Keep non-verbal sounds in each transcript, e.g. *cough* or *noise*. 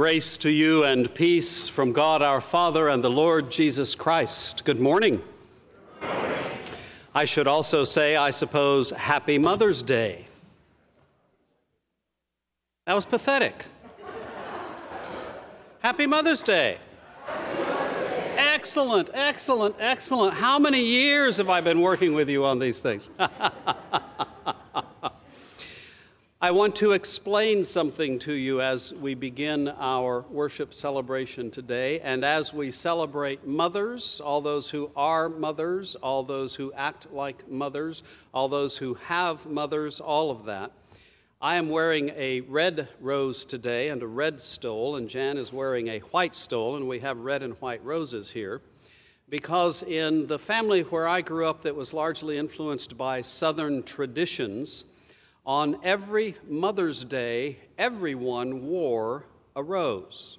Grace to you and peace from God our Father and the Lord Jesus Christ. Good morning. I should also say, I suppose, Happy Mother's Day. That was pathetic. Happy Mother's Day. Excellent, excellent, excellent. How many years have I been working with you on these things? *laughs* I want to explain something to you as we begin our worship celebration today, and as we celebrate mothers, all those who are mothers, all those who act like mothers, all those who have mothers, all of that. I am wearing a red rose today and a red stole, and Jan is wearing a white stole, and we have red and white roses here. Because in the family where I grew up, that was largely influenced by Southern traditions, on every Mother's Day, everyone wore a rose.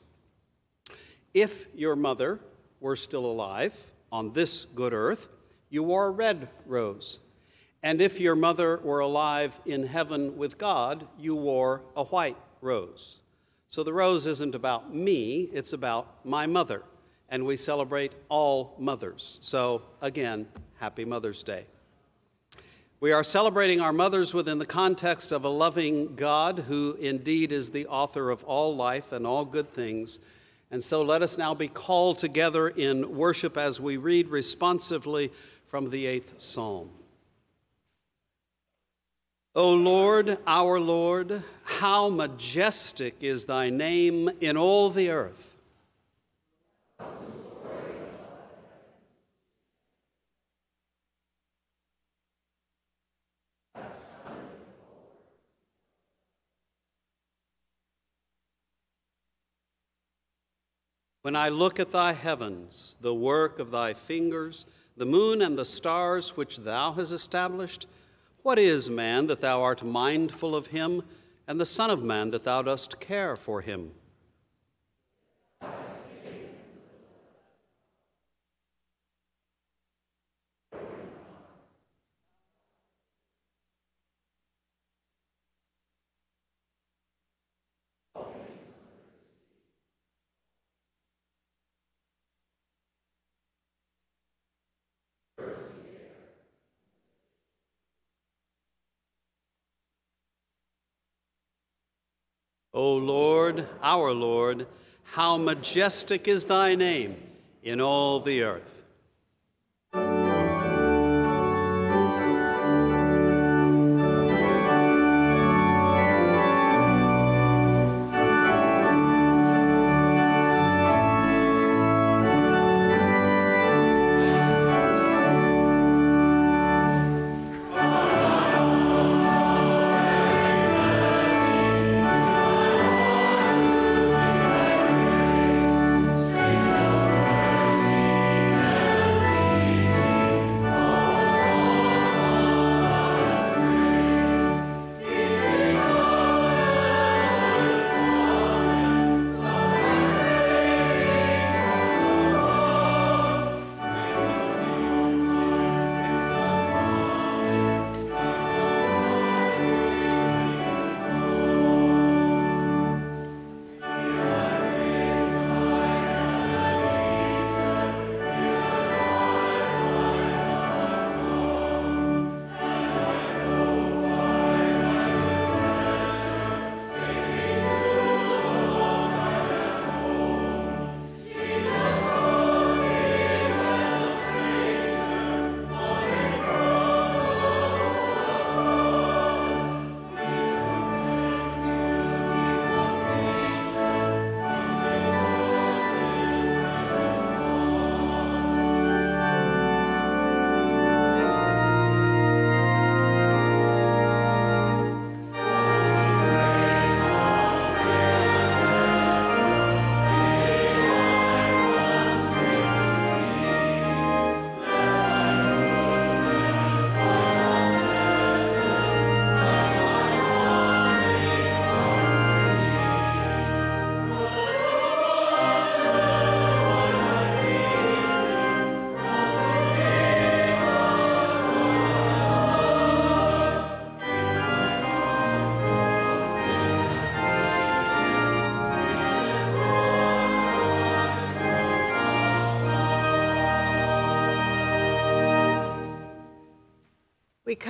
If your mother were still alive on this good earth, you wore a red rose. And if your mother were alive in heaven with God, you wore a white rose. So the rose isn't about me, it's about my mother. And we celebrate all mothers. So again, happy Mother's Day. We are celebrating our mothers within the context of a loving God who indeed is the author of all life and all good things. And so let us now be called together in worship as we read responsively from the eighth psalm. O Lord, our Lord, how majestic is thy name in all the earth. When I look at thy heavens, the work of thy fingers, the moon and the stars which thou hast established, what is man that thou art mindful of him, and the Son of Man that thou dost care for him? O Lord, our Lord, how majestic is thy name in all the earth.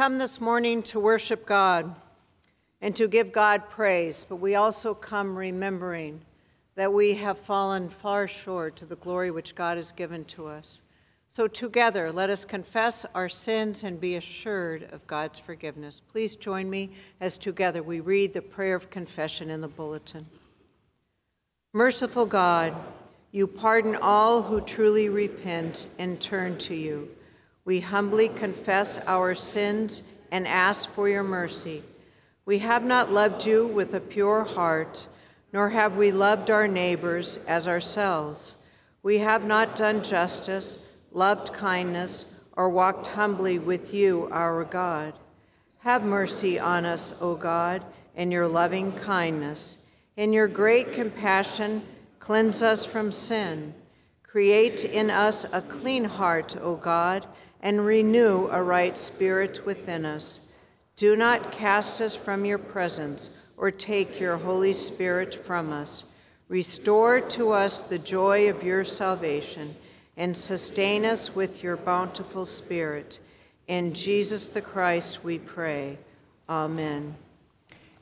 Come this morning to worship God and to give God praise, but we also come remembering that we have fallen far short to the glory which God has given to us. So, together, let us confess our sins and be assured of God's forgiveness. Please join me as together we read the prayer of confession in the bulletin. Merciful God, you pardon all who truly repent and turn to you. We humbly confess our sins and ask for your mercy. We have not loved you with a pure heart, nor have we loved our neighbors as ourselves. We have not done justice, loved kindness, or walked humbly with you, our God. Have mercy on us, O God, in your loving kindness. In your great compassion, cleanse us from sin. Create in us a clean heart, O God, and renew a right spirit within us. Do not cast us from your presence or take your Holy Spirit from us. Restore to us the joy of your salvation and sustain us with your bountiful Spirit. In Jesus the Christ we pray. Amen.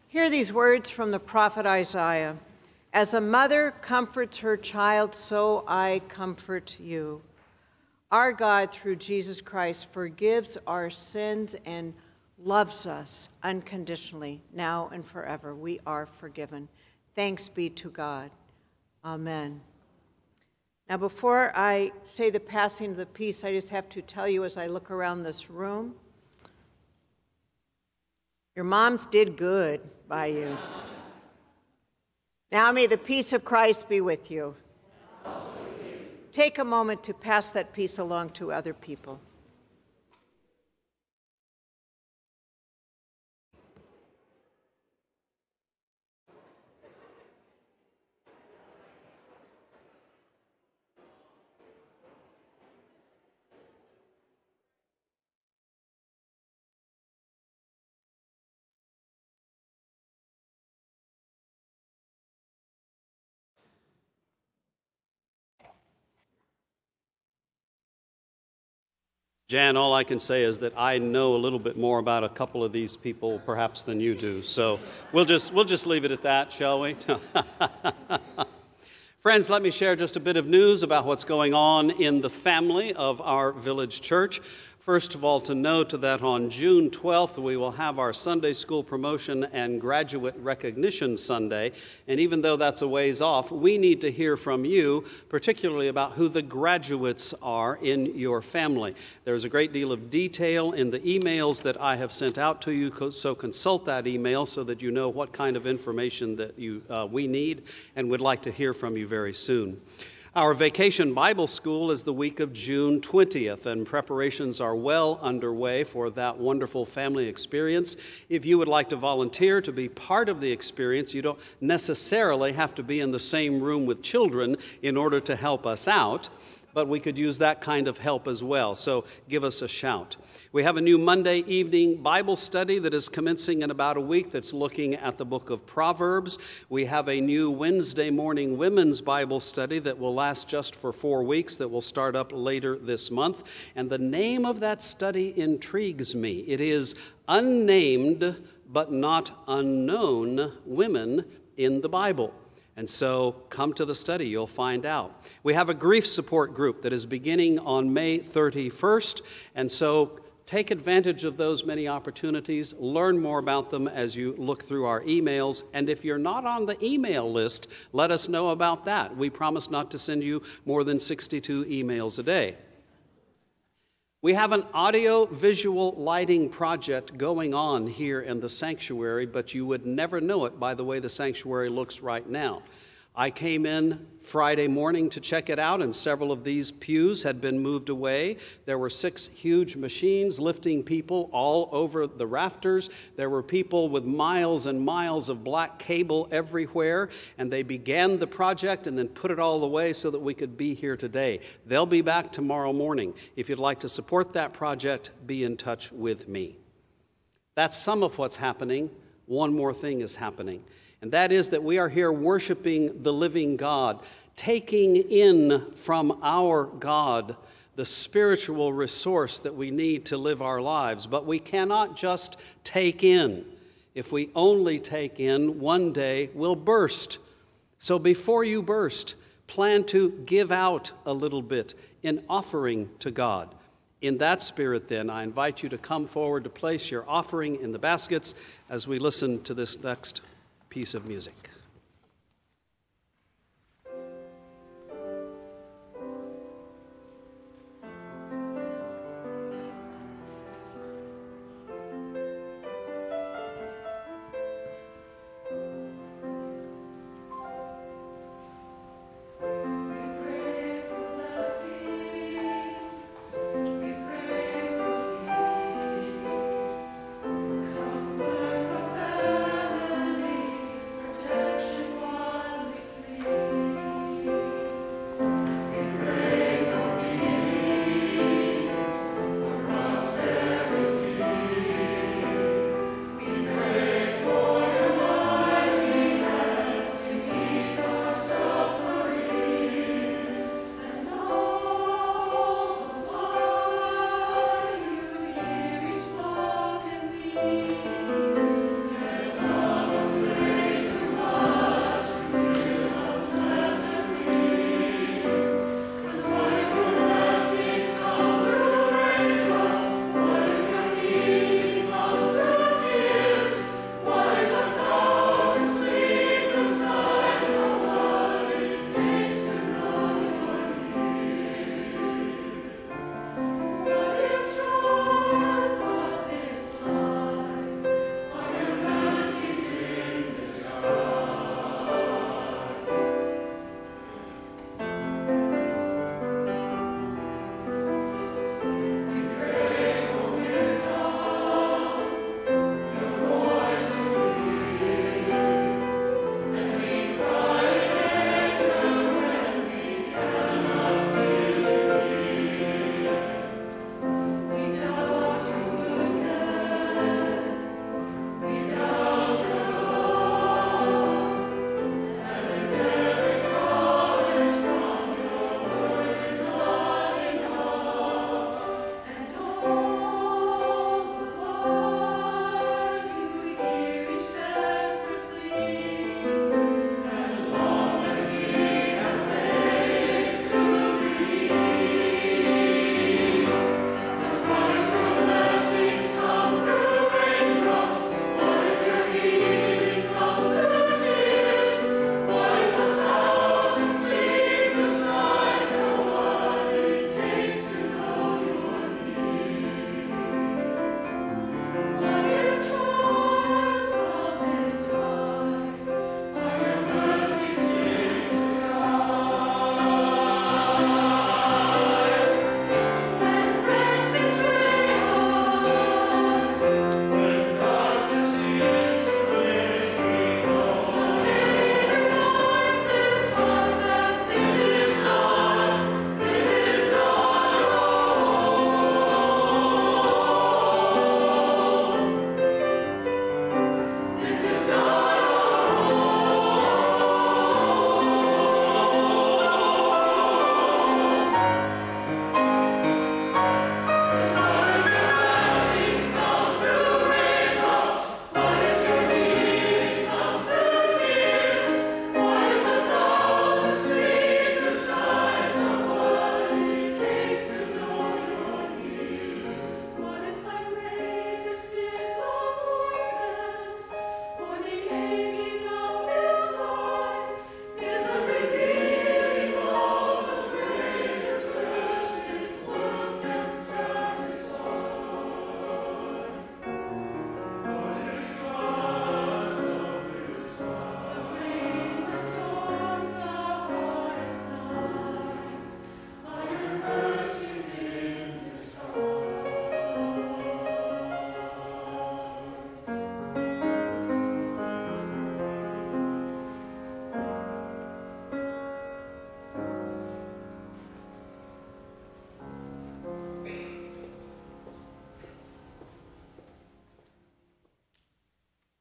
Hear these words from the prophet Isaiah As a mother comforts her child, so I comfort you. Our God, through Jesus Christ, forgives our sins and loves us unconditionally, now and forever. We are forgiven. Thanks be to God. Amen. Now, before I say the passing of the peace, I just have to tell you as I look around this room, your moms did good by you. Now may the peace of Christ be with you. Take a moment to pass that peace along to other people. Jan, all I can say is that I know a little bit more about a couple of these people perhaps than you do. So we'll just, we'll just leave it at that, shall we? *laughs* Friends, let me share just a bit of news about what's going on in the family of our village church. First of all, to note that on June 12th, we will have our Sunday School Promotion and Graduate Recognition Sunday. And even though that's a ways off, we need to hear from you, particularly about who the graduates are in your family. There's a great deal of detail in the emails that I have sent out to you, so consult that email so that you know what kind of information that you, uh, we need and would like to hear from you very soon. Our vacation Bible school is the week of June 20th, and preparations are well underway for that wonderful family experience. If you would like to volunteer to be part of the experience, you don't necessarily have to be in the same room with children in order to help us out but we could use that kind of help as well. So give us a shout. We have a new Monday evening Bible study that is commencing in about a week that's looking at the book of Proverbs. We have a new Wednesday morning women's Bible study that will last just for four weeks, that will start up later this month. And the name of that study intrigues me. It is Unnamed but Not Unknown Women in the Bible. And so come to the study, you'll find out. We have a grief support group that is beginning on May 31st, and so take advantage of those many opportunities. Learn more about them as you look through our emails. And if you're not on the email list, let us know about that. We promise not to send you more than 62 emails a day. We have an audio visual lighting project going on here in the sanctuary, but you would never know it by the way the sanctuary looks right now. I came in Friday morning to check it out, and several of these pews had been moved away. There were six huge machines lifting people all over the rafters. There were people with miles and miles of black cable everywhere, and they began the project and then put it all away so that we could be here today. They'll be back tomorrow morning. If you'd like to support that project, be in touch with me. That's some of what's happening. One more thing is happening and that is that we are here worshiping the living God, taking in from our God the spiritual resource that we need to live our lives. But we cannot just take in. If we only take in, one day we'll burst. So before you burst, plan to give out a little bit in offering to God. In that spirit, then, I invite you to come forward to place your offering in the baskets as we listen to this next piece of music.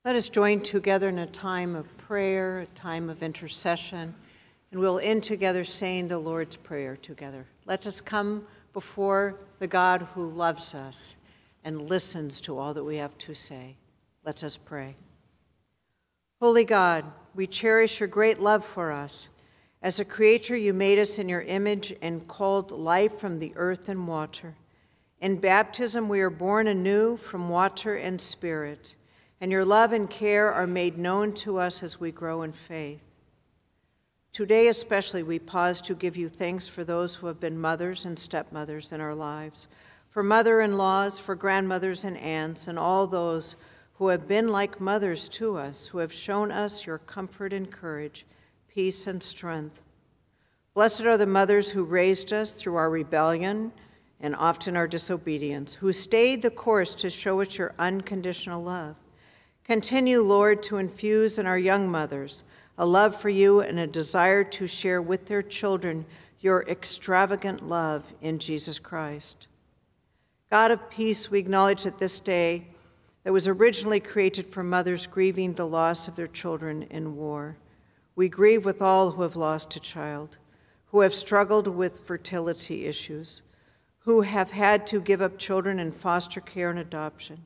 Let us join together in a time of prayer, a time of intercession, and we'll end together saying the Lord's Prayer together. Let us come before the God who loves us and listens to all that we have to say. Let us pray. Holy God, we cherish your great love for us. As a creature, you made us in your image and called life from the earth and water. In baptism, we are born anew from water and spirit, and your love and care are made known to us as we grow in faith. Today, especially, we pause to give you thanks for those who have been mothers and stepmothers in our lives, for mother in laws, for grandmothers and aunts, and all those who have been like mothers to us, who have shown us your comfort and courage, peace and strength. Blessed are the mothers who raised us through our rebellion and often our disobedience, who stayed the course to show us your unconditional love. Continue, Lord, to infuse in our young mothers a love for you and a desire to share with their children your extravagant love in Jesus Christ. God of peace, we acknowledge that this day that was originally created for mothers grieving the loss of their children in war. We grieve with all who have lost a child, who have struggled with fertility issues, who have had to give up children in foster care and adoption.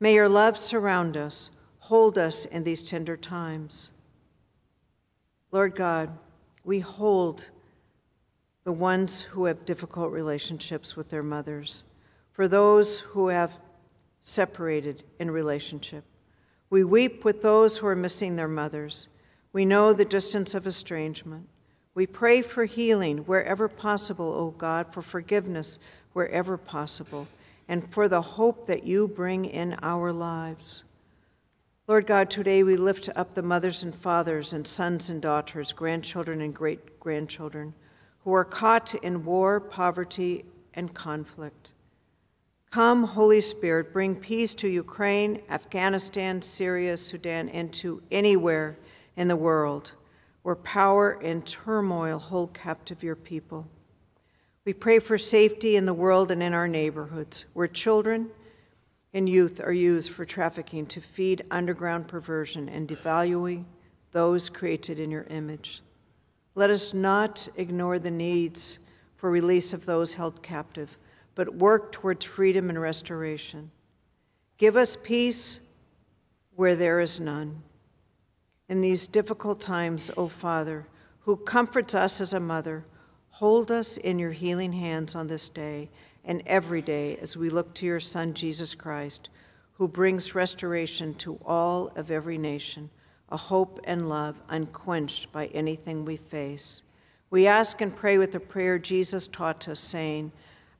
May your love surround us, hold us in these tender times. Lord God, we hold the ones who have difficult relationships with their mothers, for those who have separated in relationship. We weep with those who are missing their mothers. We know the distance of estrangement. We pray for healing wherever possible, O God, for forgiveness wherever possible, and for the hope that you bring in our lives. Lord God, today we lift up the mothers and fathers and sons and daughters, grandchildren and great grandchildren who are caught in war, poverty, and conflict. Come, Holy Spirit, bring peace to Ukraine, Afghanistan, Syria, Sudan, and to anywhere in the world where power and turmoil hold captive your people. We pray for safety in the world and in our neighborhoods where children and youth are used for trafficking to feed underground perversion and devaluing those created in your image. Let us not ignore the needs for release of those held captive but work towards freedom and restoration. Give us peace where there is none. In these difficult times, O Father, who comforts us as a mother, hold us in your healing hands on this day and every day as we look to your Son, Jesus Christ, who brings restoration to all of every nation, a hope and love unquenched by anything we face. We ask and pray with the prayer Jesus taught us, saying,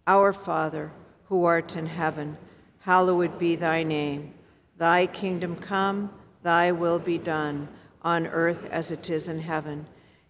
our Father, who art in heaven, hallowed be thy name. Thy kingdom come, thy will be done, on earth as it is in heaven.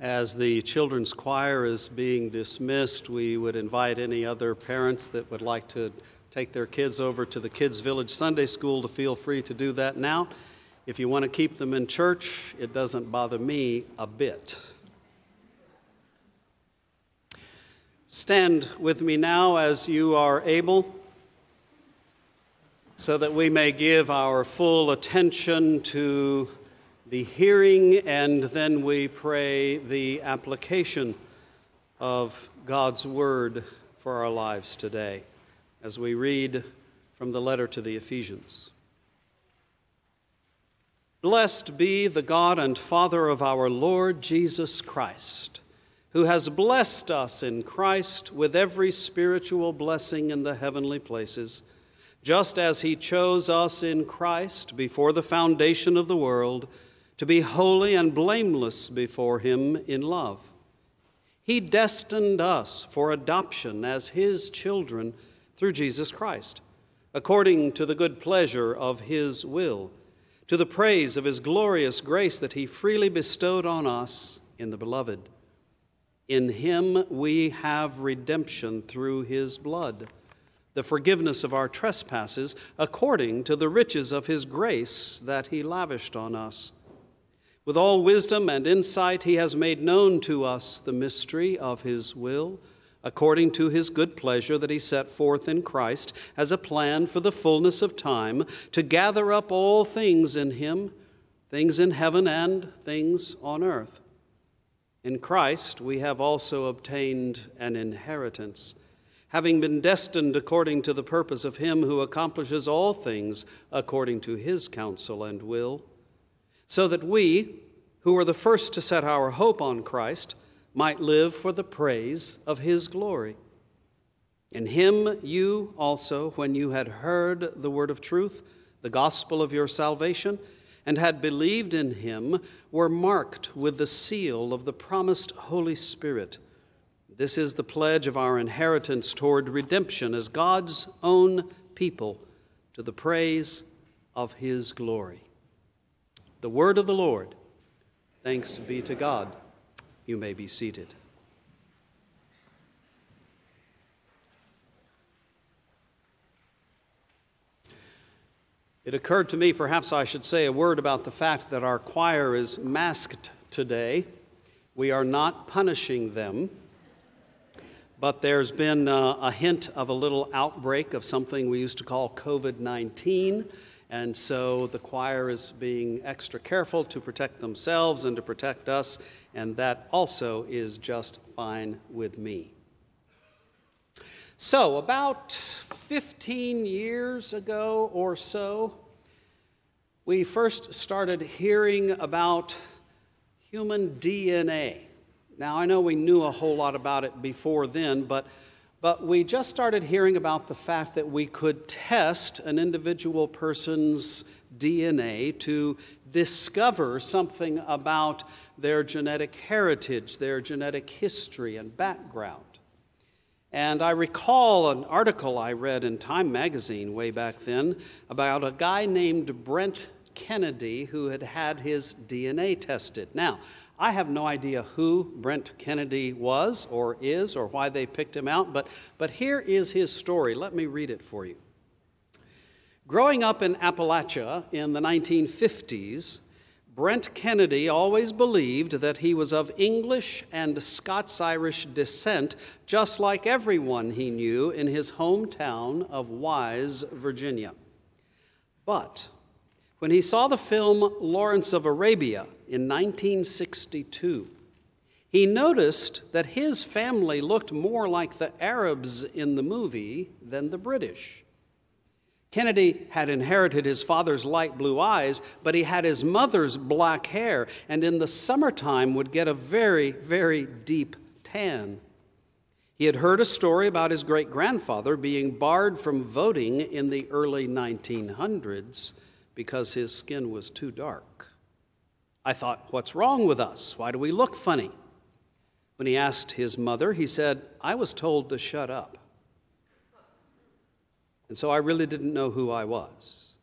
As the children's choir is being dismissed, we would invite any other parents that would like to take their kids over to the Kids Village Sunday School to feel free to do that now. If you want to keep them in church, it doesn't bother me a bit. Stand with me now as you are able so that we may give our full attention to the hearing and then we pray the application of God's word for our lives today as we read from the letter to the Ephesians. Blessed be the God and Father of our Lord Jesus Christ, who has blessed us in Christ with every spiritual blessing in the heavenly places, just as he chose us in Christ before the foundation of the world to be holy and blameless before him in love. He destined us for adoption as his children through Jesus Christ, according to the good pleasure of his will, to the praise of his glorious grace that he freely bestowed on us in the beloved. In him we have redemption through his blood, the forgiveness of our trespasses, according to the riches of his grace that he lavished on us. With all wisdom and insight, he has made known to us the mystery of his will according to his good pleasure that he set forth in Christ as a plan for the fullness of time, to gather up all things in him, things in heaven and things on earth. In Christ we have also obtained an inheritance, having been destined according to the purpose of him who accomplishes all things according to his counsel and will, so that we, who were the first to set our hope on Christ, might live for the praise of his glory. In him you also, when you had heard the word of truth, the gospel of your salvation, and had believed in him, were marked with the seal of the promised Holy Spirit. This is the pledge of our inheritance toward redemption as God's own people to the praise of his glory. The word of the Lord. Thanks be to God. You may be seated. It occurred to me, perhaps I should say a word about the fact that our choir is masked today. We are not punishing them, but there's been uh, a hint of a little outbreak of something we used to call COVID 19. And so the choir is being extra careful to protect themselves and to protect us, and that also is just fine with me. So, about 15 years ago or so, we first started hearing about human DNA. Now, I know we knew a whole lot about it before then, but but we just started hearing about the fact that we could test an individual person's DNA to discover something about their genetic heritage, their genetic history, and background. And I recall an article I read in Time magazine way back then about a guy named Brent Kennedy who had had his DNA tested. Now, I have no idea who Brent Kennedy was or is or why they picked him out, but, but here is his story. Let me read it for you. Growing up in Appalachia in the 1950s, Brent Kennedy always believed that he was of English and Scots Irish descent, just like everyone he knew in his hometown of Wise, Virginia. But when he saw the film Lawrence of Arabia in 1962, he noticed that his family looked more like the Arabs in the movie than the British. Kennedy had inherited his father's light blue eyes, but he had his mother's black hair, and in the summertime would get a very, very deep tan. He had heard a story about his great grandfather being barred from voting in the early 1900s because his skin was too dark. I thought, what's wrong with us? Why do we look funny? When he asked his mother, he said, I was told to shut up. And so I really didn't know who I was.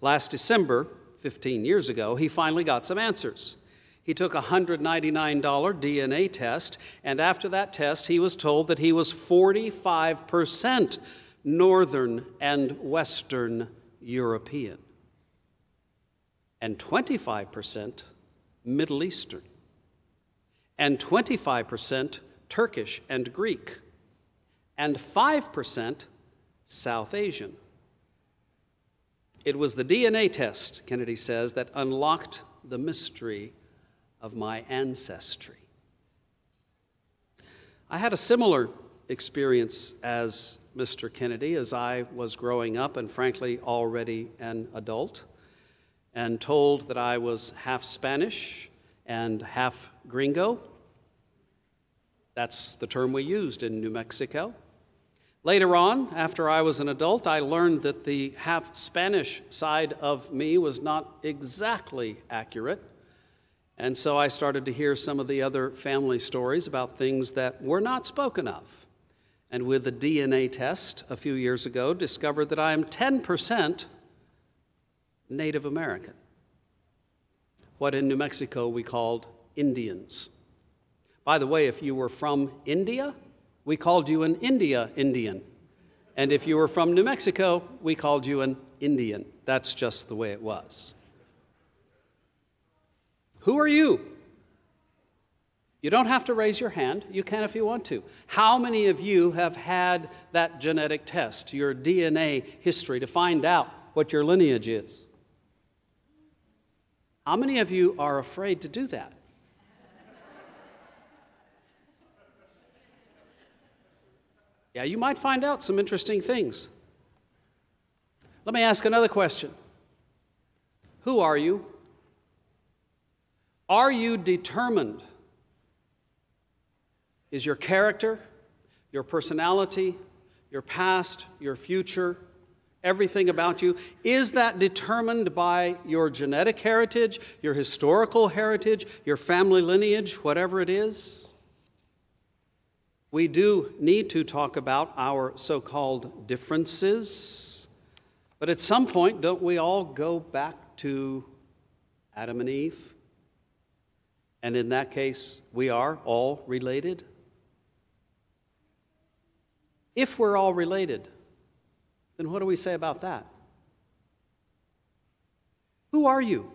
Last December, 15 years ago, he finally got some answers. He took a $199 DNA test, and after that test, he was told that he was 45% Northern and Western European, and 25% Middle Eastern, and 25% Turkish and Greek, and 5% South Asian. It was the DNA test, Kennedy says, that unlocked the mystery of my ancestry. I had a similar experience as Mr. Kennedy as I was growing up and, frankly, already an adult, and told that I was half Spanish and half gringo. That's the term we used in New Mexico. Later on, after I was an adult, I learned that the half Spanish side of me was not exactly accurate. And so I started to hear some of the other family stories about things that were not spoken of. And with a DNA test a few years ago, discovered that I am 10% Native American. What in New Mexico we called Indians. By the way, if you were from India, we called you an India Indian. And if you were from New Mexico, we called you an Indian. That's just the way it was. Who are you? You don't have to raise your hand. You can if you want to. How many of you have had that genetic test, your DNA history, to find out what your lineage is? How many of you are afraid to do that? Yeah, you might find out some interesting things. Let me ask another question Who are you? Are you determined? Is your character, your personality, your past, your future, everything about you, is that determined by your genetic heritage, your historical heritage, your family lineage, whatever it is? We do need to talk about our so called differences, but at some point, don't we all go back to Adam and Eve? And in that case, we are all related? If we're all related, then what do we say about that? Who are you?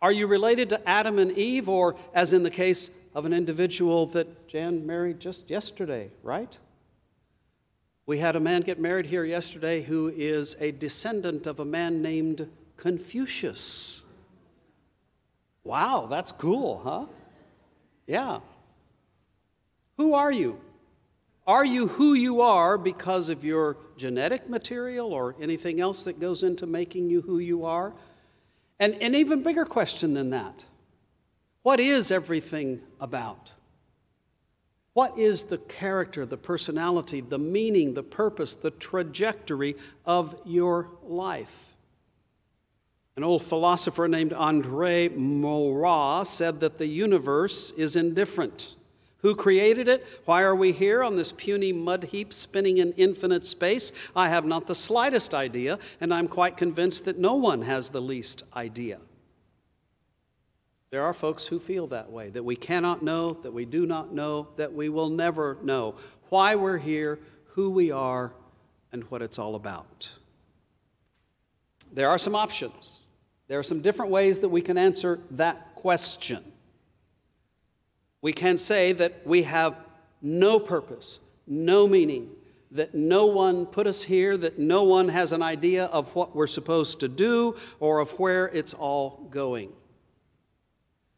Are you related to Adam and Eve, or as in the case of an individual that Jan married just yesterday, right? We had a man get married here yesterday who is a descendant of a man named Confucius. Wow, that's cool, huh? Yeah. Who are you? Are you who you are because of your genetic material or anything else that goes into making you who you are? And an even bigger question than that what is everything about? What is the character, the personality, the meaning, the purpose, the trajectory of your life? An old philosopher named Andre Maurois said that the universe is indifferent. Who created it? Why are we here on this puny mud heap spinning in infinite space? I have not the slightest idea, and I'm quite convinced that no one has the least idea. There are folks who feel that way, that we cannot know, that we do not know, that we will never know why we're here, who we are, and what it's all about. There are some options. There are some different ways that we can answer that question. We can say that we have no purpose, no meaning, that no one put us here, that no one has an idea of what we're supposed to do or of where it's all going.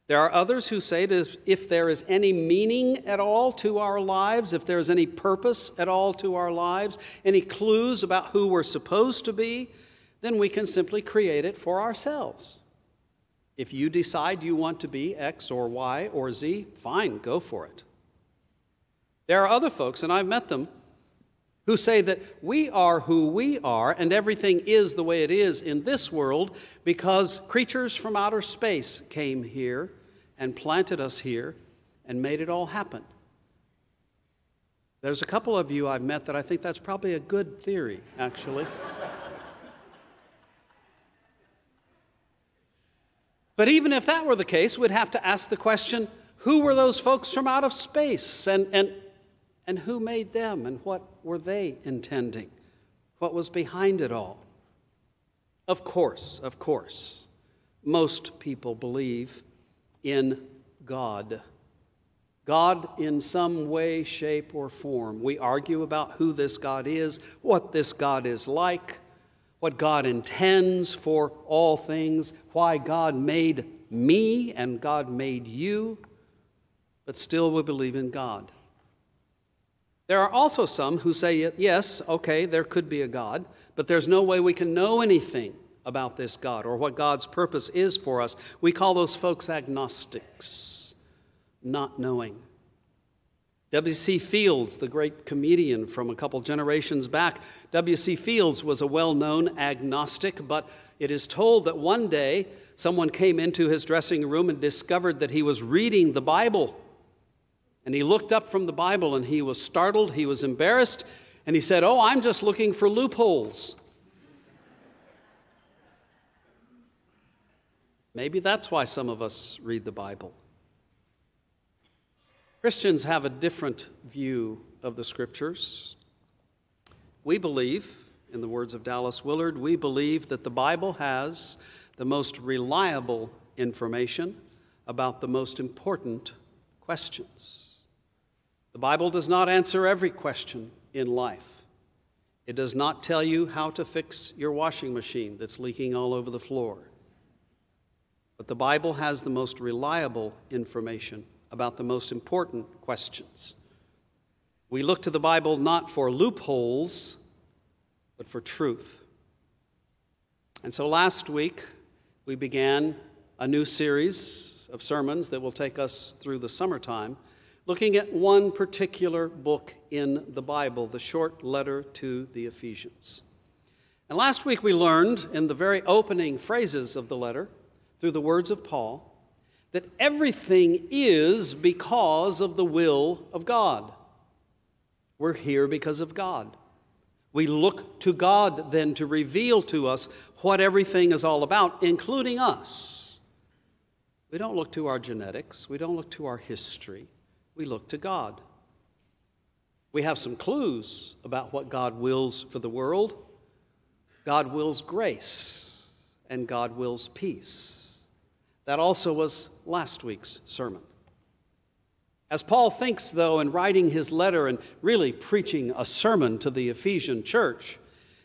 There are others who say that if there is any meaning at all to our lives, if there is any purpose at all to our lives, any clues about who we're supposed to be, then we can simply create it for ourselves. If you decide you want to be X or Y or Z, fine, go for it. There are other folks, and I've met them, who say that we are who we are and everything is the way it is in this world because creatures from outer space came here and planted us here and made it all happen. There's a couple of you I've met that I think that's probably a good theory, actually. But even if that were the case, we'd have to ask the question who were those folks from out of space? And, and, and who made them? And what were they intending? What was behind it all? Of course, of course, most people believe in God. God in some way, shape, or form. We argue about who this God is, what this God is like, what God intends for all things, why God made me and God made you, but still we believe in God. There are also some who say, yes, okay, there could be a God, but there's no way we can know anything about this God or what God's purpose is for us. We call those folks agnostics, not knowing. W.C. Fields, the great comedian from a couple generations back, W.C. Fields was a well known agnostic, but it is told that one day someone came into his dressing room and discovered that he was reading the Bible. And he looked up from the Bible and he was startled, he was embarrassed, and he said, Oh, I'm just looking for loopholes. Maybe that's why some of us read the Bible. Christians have a different view of the scriptures. We believe, in the words of Dallas Willard, we believe that the Bible has the most reliable information about the most important questions. The Bible does not answer every question in life. It does not tell you how to fix your washing machine that's leaking all over the floor. But the Bible has the most reliable information about the most important questions. We look to the Bible not for loopholes, but for truth. And so last week, we began a new series of sermons that will take us through the summertime looking at one particular book in the Bible, the short letter to the Ephesians. And last week we learned in the very opening phrases of the letter, through the words of Paul, that everything is because of the will of God. We're here because of God. We look to God then to reveal to us what everything is all about, including us. We don't look to our genetics, we don't look to our history we look to God. We have some clues about what God wills for the world. God wills grace, and God wills peace. That also was last week's sermon. As Paul thinks, though, in writing his letter and really preaching a sermon to the Ephesian church,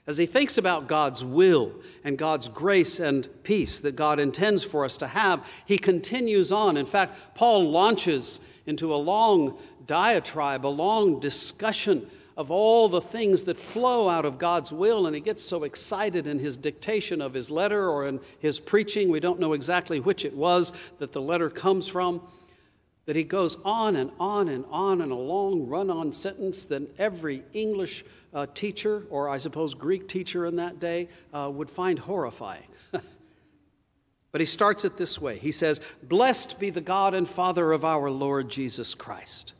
as he thinks about God's will and God's grace and peace that God intends for us to have, he continues on. In fact, Paul launches into a long diatribe, a long discussion of all the things that flow out of God's will, and he gets so excited in his dictation of his letter or in his preaching, we don't know exactly which it was that the letter comes from, that he goes on and on and on in a long run on sentence that every English uh, teacher, or I suppose Greek teacher in that day, uh, would find horrifying. *laughs* But he starts it this way He says, Blessed be the God and Father of our Lord Jesus Christ,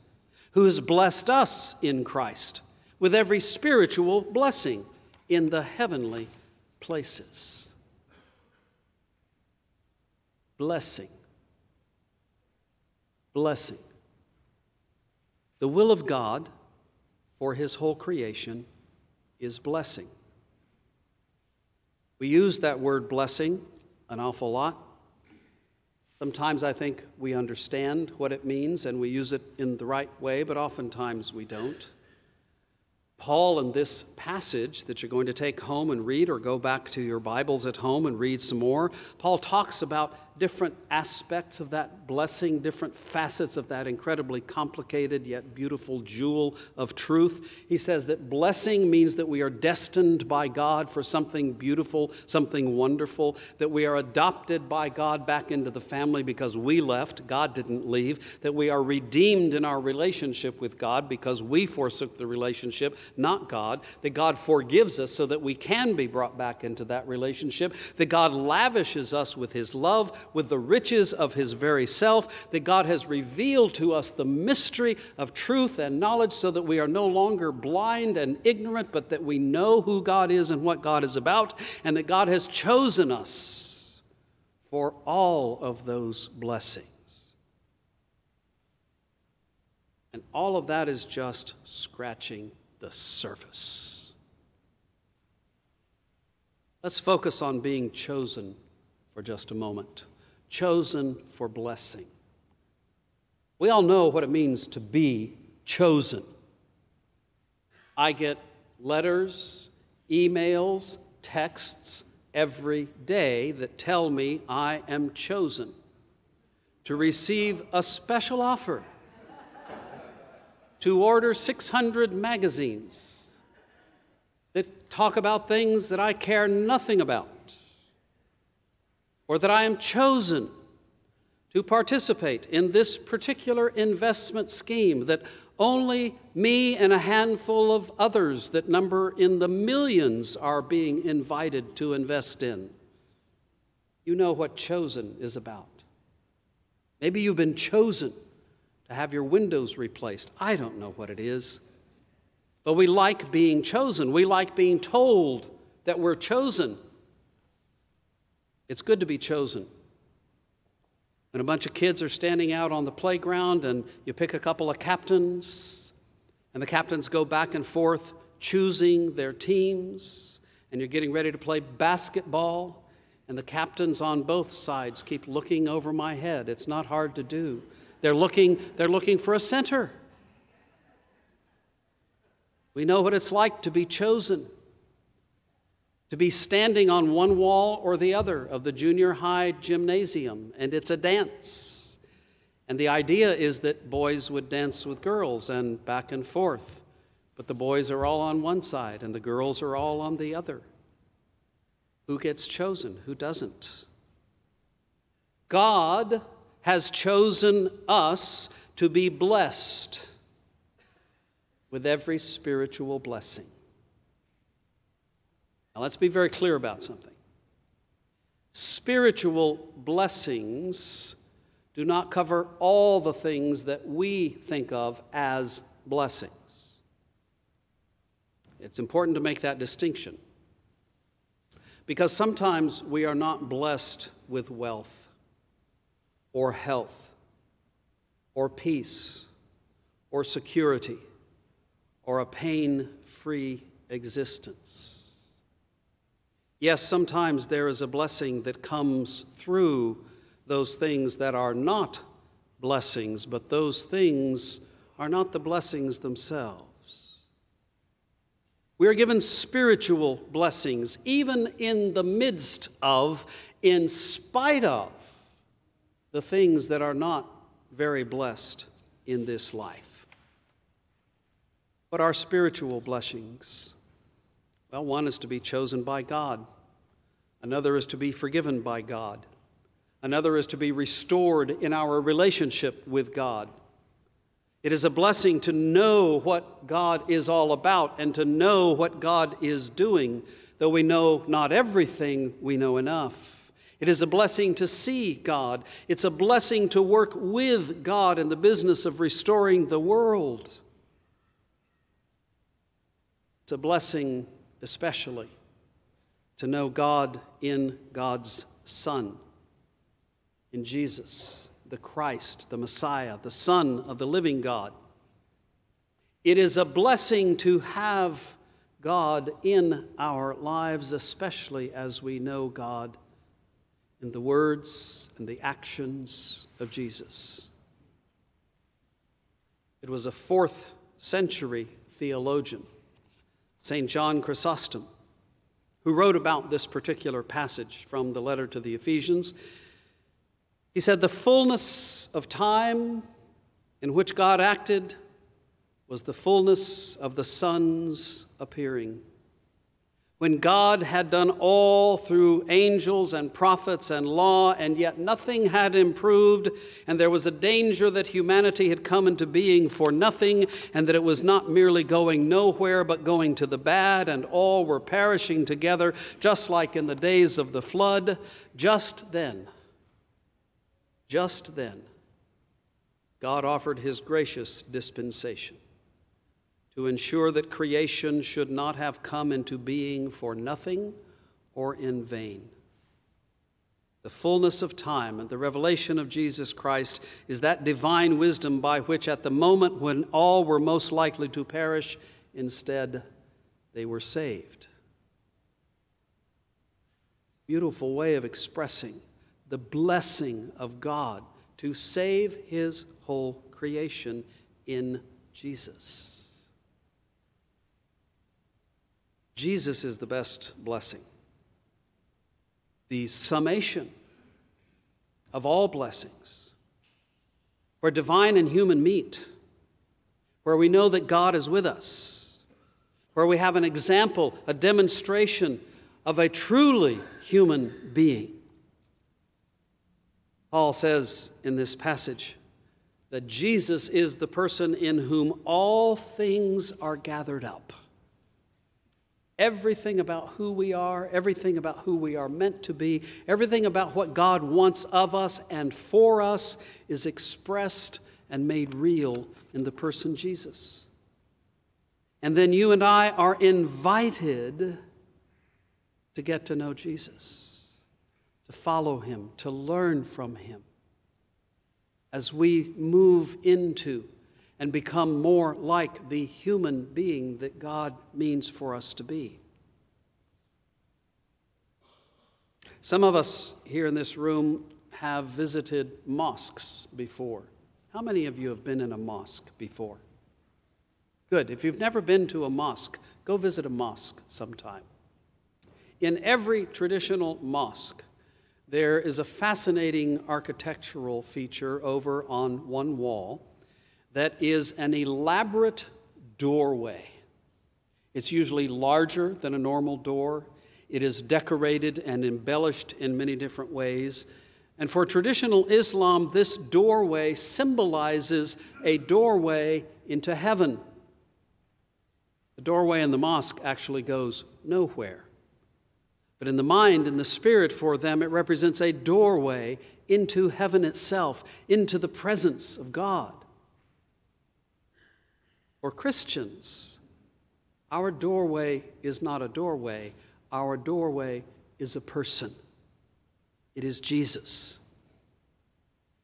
who has blessed us in Christ with every spiritual blessing in the heavenly places. Blessing. Blessing. The will of God for his whole creation is blessing. We use that word blessing an awful lot. Sometimes I think we understand what it means and we use it in the right way, but oftentimes we don't. Paul, in this passage that you're going to take home and read, or go back to your Bibles at home and read some more, Paul talks about different aspects of that blessing, different facets of that incredibly complicated yet beautiful jewel of truth. He says that blessing means that we are destined by God for something beautiful, something wonderful, that we are adopted by God back into the family because we left, God didn't leave, that we are redeemed in our relationship with God because we forsook the relationship, not God, that God forgives us so that we can be brought back into that relationship, that God lavishes us with His love with the riches of his very self, that God has revealed to us the mystery of truth and knowledge so that we are no longer blind and ignorant, but that we know who God is and what God is about, and that God has chosen us for all of those blessings. And all of that is just scratching the surface. Let's focus on being chosen for just a moment. Chosen for blessing. We all know what it means to be chosen. I get letters, emails, texts every day that tell me I am chosen to receive a special offer to order 600 magazines that talk about things that I care nothing about, or that I am chosen to participate in this particular investment scheme that only me and a handful of others that number in the millions are being invited to invest in. You know what chosen is about. Maybe you've been chosen to have your windows replaced. I don't know what it is. But we like being chosen. We like being told that we're chosen. It's good to be chosen. When a bunch of kids are standing out on the playground and you pick a couple of captains, and the captains go back and forth choosing their teams, and you're getting ready to play basketball, and the captains on both sides keep looking over my head. It's not hard to do. They're looking, they're looking for a center. We know what it's like to be chosen, to be standing on one wall or the other of the junior high gymnasium, and it's a dance. And the idea is that boys would dance with girls and back and forth, but the boys are all on one side and the girls are all on the other. Who gets chosen? Who doesn't? God has chosen us to be blessed with every spiritual blessing. Now, let's be very clear about something. Spiritual blessings do not cover all the things that we think of as blessings. It's important to make that distinction because sometimes we are not blessed with wealth or health or peace or security or a pain free existence. Yes, sometimes there is a blessing that comes through those things that are not blessings, but those things are not the blessings themselves. We are given spiritual blessings, even in the midst of, in spite of, the things that are not very blessed in this life. But are spiritual blessings? Well, one is to be chosen by God, another is to be forgiven by God, another is to be restored in our relationship with God. It is a blessing to know what God is all about and to know what God is doing. Though we know not everything, we know enough. It is a blessing to see God. It's a blessing to work with God in the business of restoring the world. It's a blessing, especially, to know God in God's Son, in Jesus, the Christ, the Messiah, the Son of the living God. It is a blessing to have God in our lives, especially as we know God in the words and the actions of Jesus. It was a fourth century theologian, St. John Chrysostom, who wrote about this particular passage from the letter to the Ephesians. He said, The fullness of time in which God acted was the fullness of the Son's appearing when God had done all through angels and prophets and law, and yet nothing had improved, and there was a danger that humanity had come into being for nothing, and that it was not merely going nowhere, but going to the bad, and all were perishing together, just like in the days of the flood, just then, just then, God offered his gracious dispensation to ensure that creation should not have come into being for nothing or in vain. The fullness of time and the revelation of Jesus Christ is that divine wisdom by which, at the moment when all were most likely to perish, instead they were saved. Beautiful way of expressing the blessing of God to save his whole creation in Jesus. Jesus is the best blessing the summation of all blessings, where divine and human meet, where we know that God is with us, where we have an example, a demonstration of a truly human being. Paul says in this passage that Jesus is the person in whom all things are gathered up. Everything about who we are, everything about who we are meant to be, everything about what God wants of us and for us is expressed and made real in the person Jesus. And then you and I are invited to get to know Jesus, to follow him, to learn from him as we move into and become more like the human being that God means for us to be. Some of us here in this room have visited mosques before. How many of you have been in a mosque before? Good. If you've never been to a mosque, go visit a mosque sometime. In every traditional mosque, there is a fascinating architectural feature over on one wall that is an elaborate doorway. It's usually larger than a normal door. It is decorated and embellished in many different ways. And for traditional Islam, this doorway symbolizes a doorway into heaven. The doorway in the mosque actually goes nowhere. But in the mind and the spirit for them, it represents a doorway into heaven itself, into the presence of God. For Christians, our doorway is not a doorway, our doorway is a person. It is Jesus.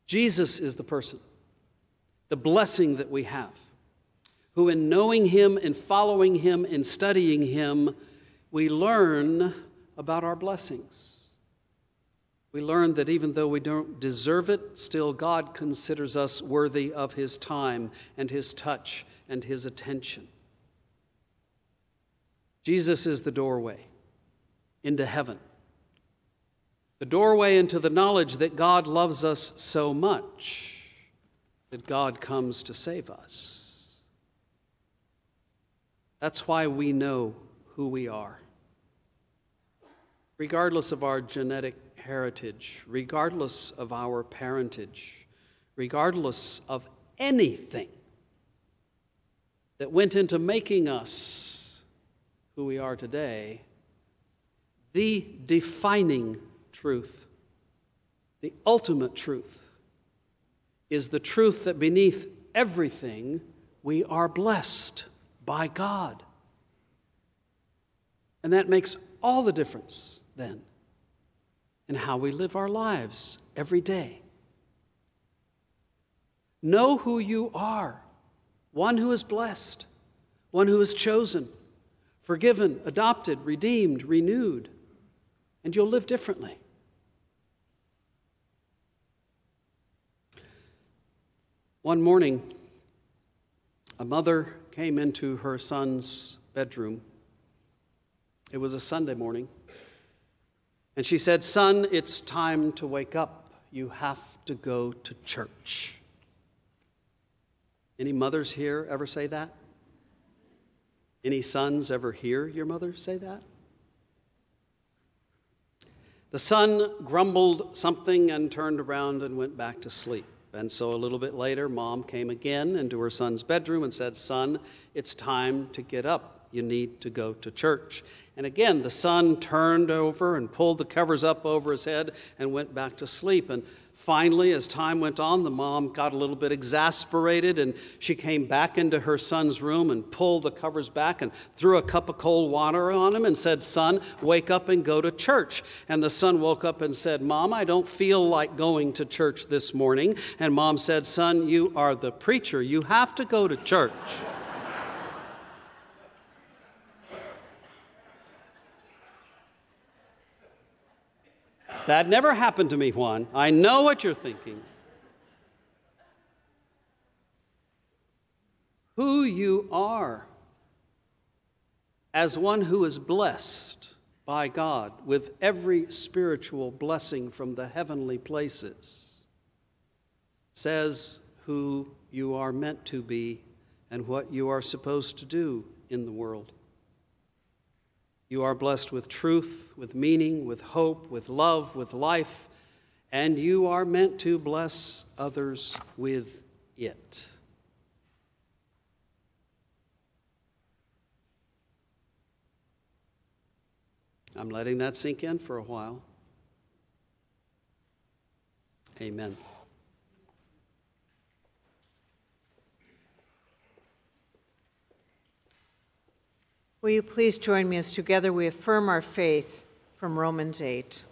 Jesus is the person, the blessing that we have, who in knowing Him and following Him and studying Him, we learn about our blessings. We learn that even though we don't deserve it, still God considers us worthy of His time and His touch and His attention. Jesus is the doorway into heaven, the doorway into the knowledge that God loves us so much that God comes to save us. That's why we know who we are. Regardless of our genetic heritage, regardless of our parentage, regardless of anything that went into making us who we are today, the defining truth, the ultimate truth, is the truth that beneath everything we are blessed by God. And that makes all the difference then in how we live our lives every day. Know who you are one who is blessed, one who is chosen, forgiven, adopted, redeemed, renewed and you'll live differently. One morning, a mother came into her son's bedroom. It was a Sunday morning. And she said, Son, it's time to wake up. You have to go to church. Any mothers here ever say that? Any sons ever hear your mother say that? The son grumbled something and turned around and went back to sleep. And so a little bit later, mom came again into her son's bedroom and said, Son, it's time to get up. You need to go to church. And again, the son turned over and pulled the covers up over his head and went back to sleep. And finally, as time went on, the mom got a little bit exasperated and she came back into her son's room and pulled the covers back and threw a cup of cold water on him and said, Son, wake up and go to church. And the son woke up and said, Mom, I don't feel like going to church this morning. And mom said, Son, you are the preacher. You have to go to church. That never happened to me, Juan. I know what you're thinking. Who you are as one who is blessed by God with every spiritual blessing from the heavenly places says who you are meant to be and what you are supposed to do in the world. You are blessed with truth, with meaning, with hope, with love, with life, and you are meant to bless others with it. I'm letting that sink in for a while. Amen. Will you please join me as together we affirm our faith from Romans 8?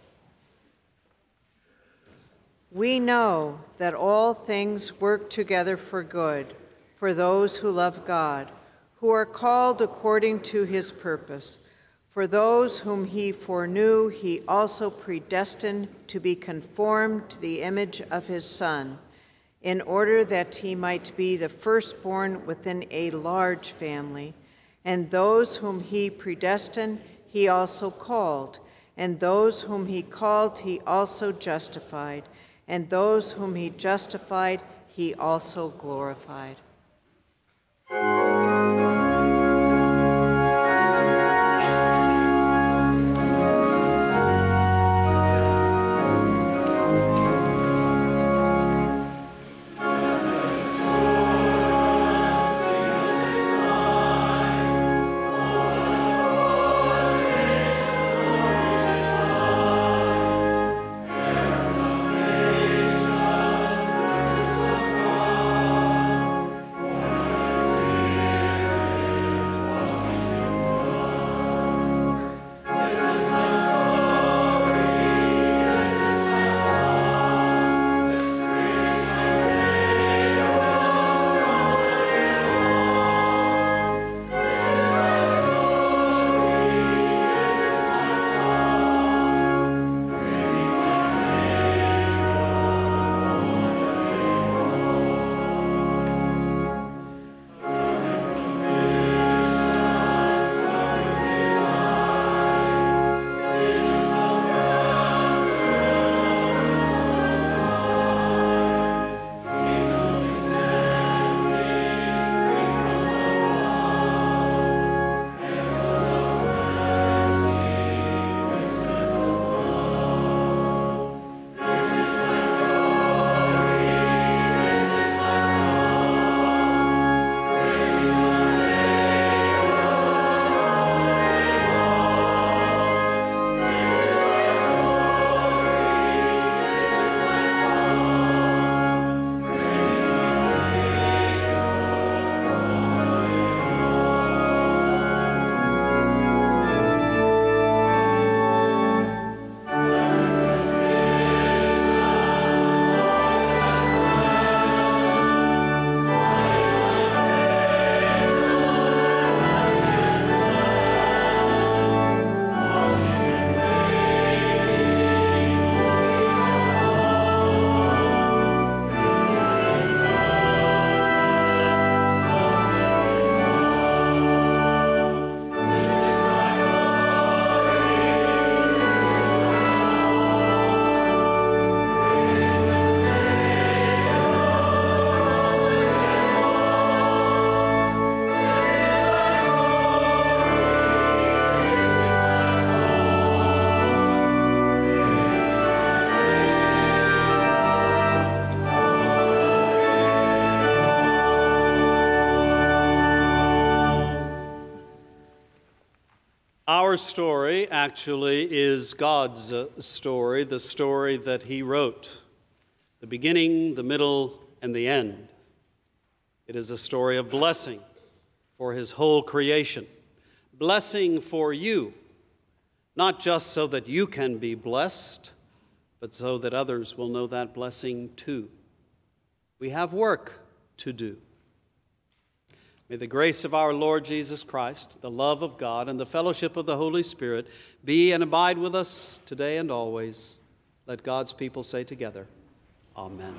We know that all things work together for good for those who love God, who are called according to his purpose. For those whom he foreknew, he also predestined to be conformed to the image of his Son, in order that he might be the firstborn within a large family. And those whom he predestined, he also called. And those whom he called, he also justified. And those whom he justified, he also glorified. Actually is God's uh, story, the story that He wrote the beginning, the middle, and the end. It is a story of blessing for His whole creation, blessing for you, not just so that you can be blessed, but so that others will know that blessing too. We have work to do. May the grace of our Lord Jesus Christ, the love of God, and the fellowship of the Holy Spirit be and abide with us today and always. Let God's people say together, Amen.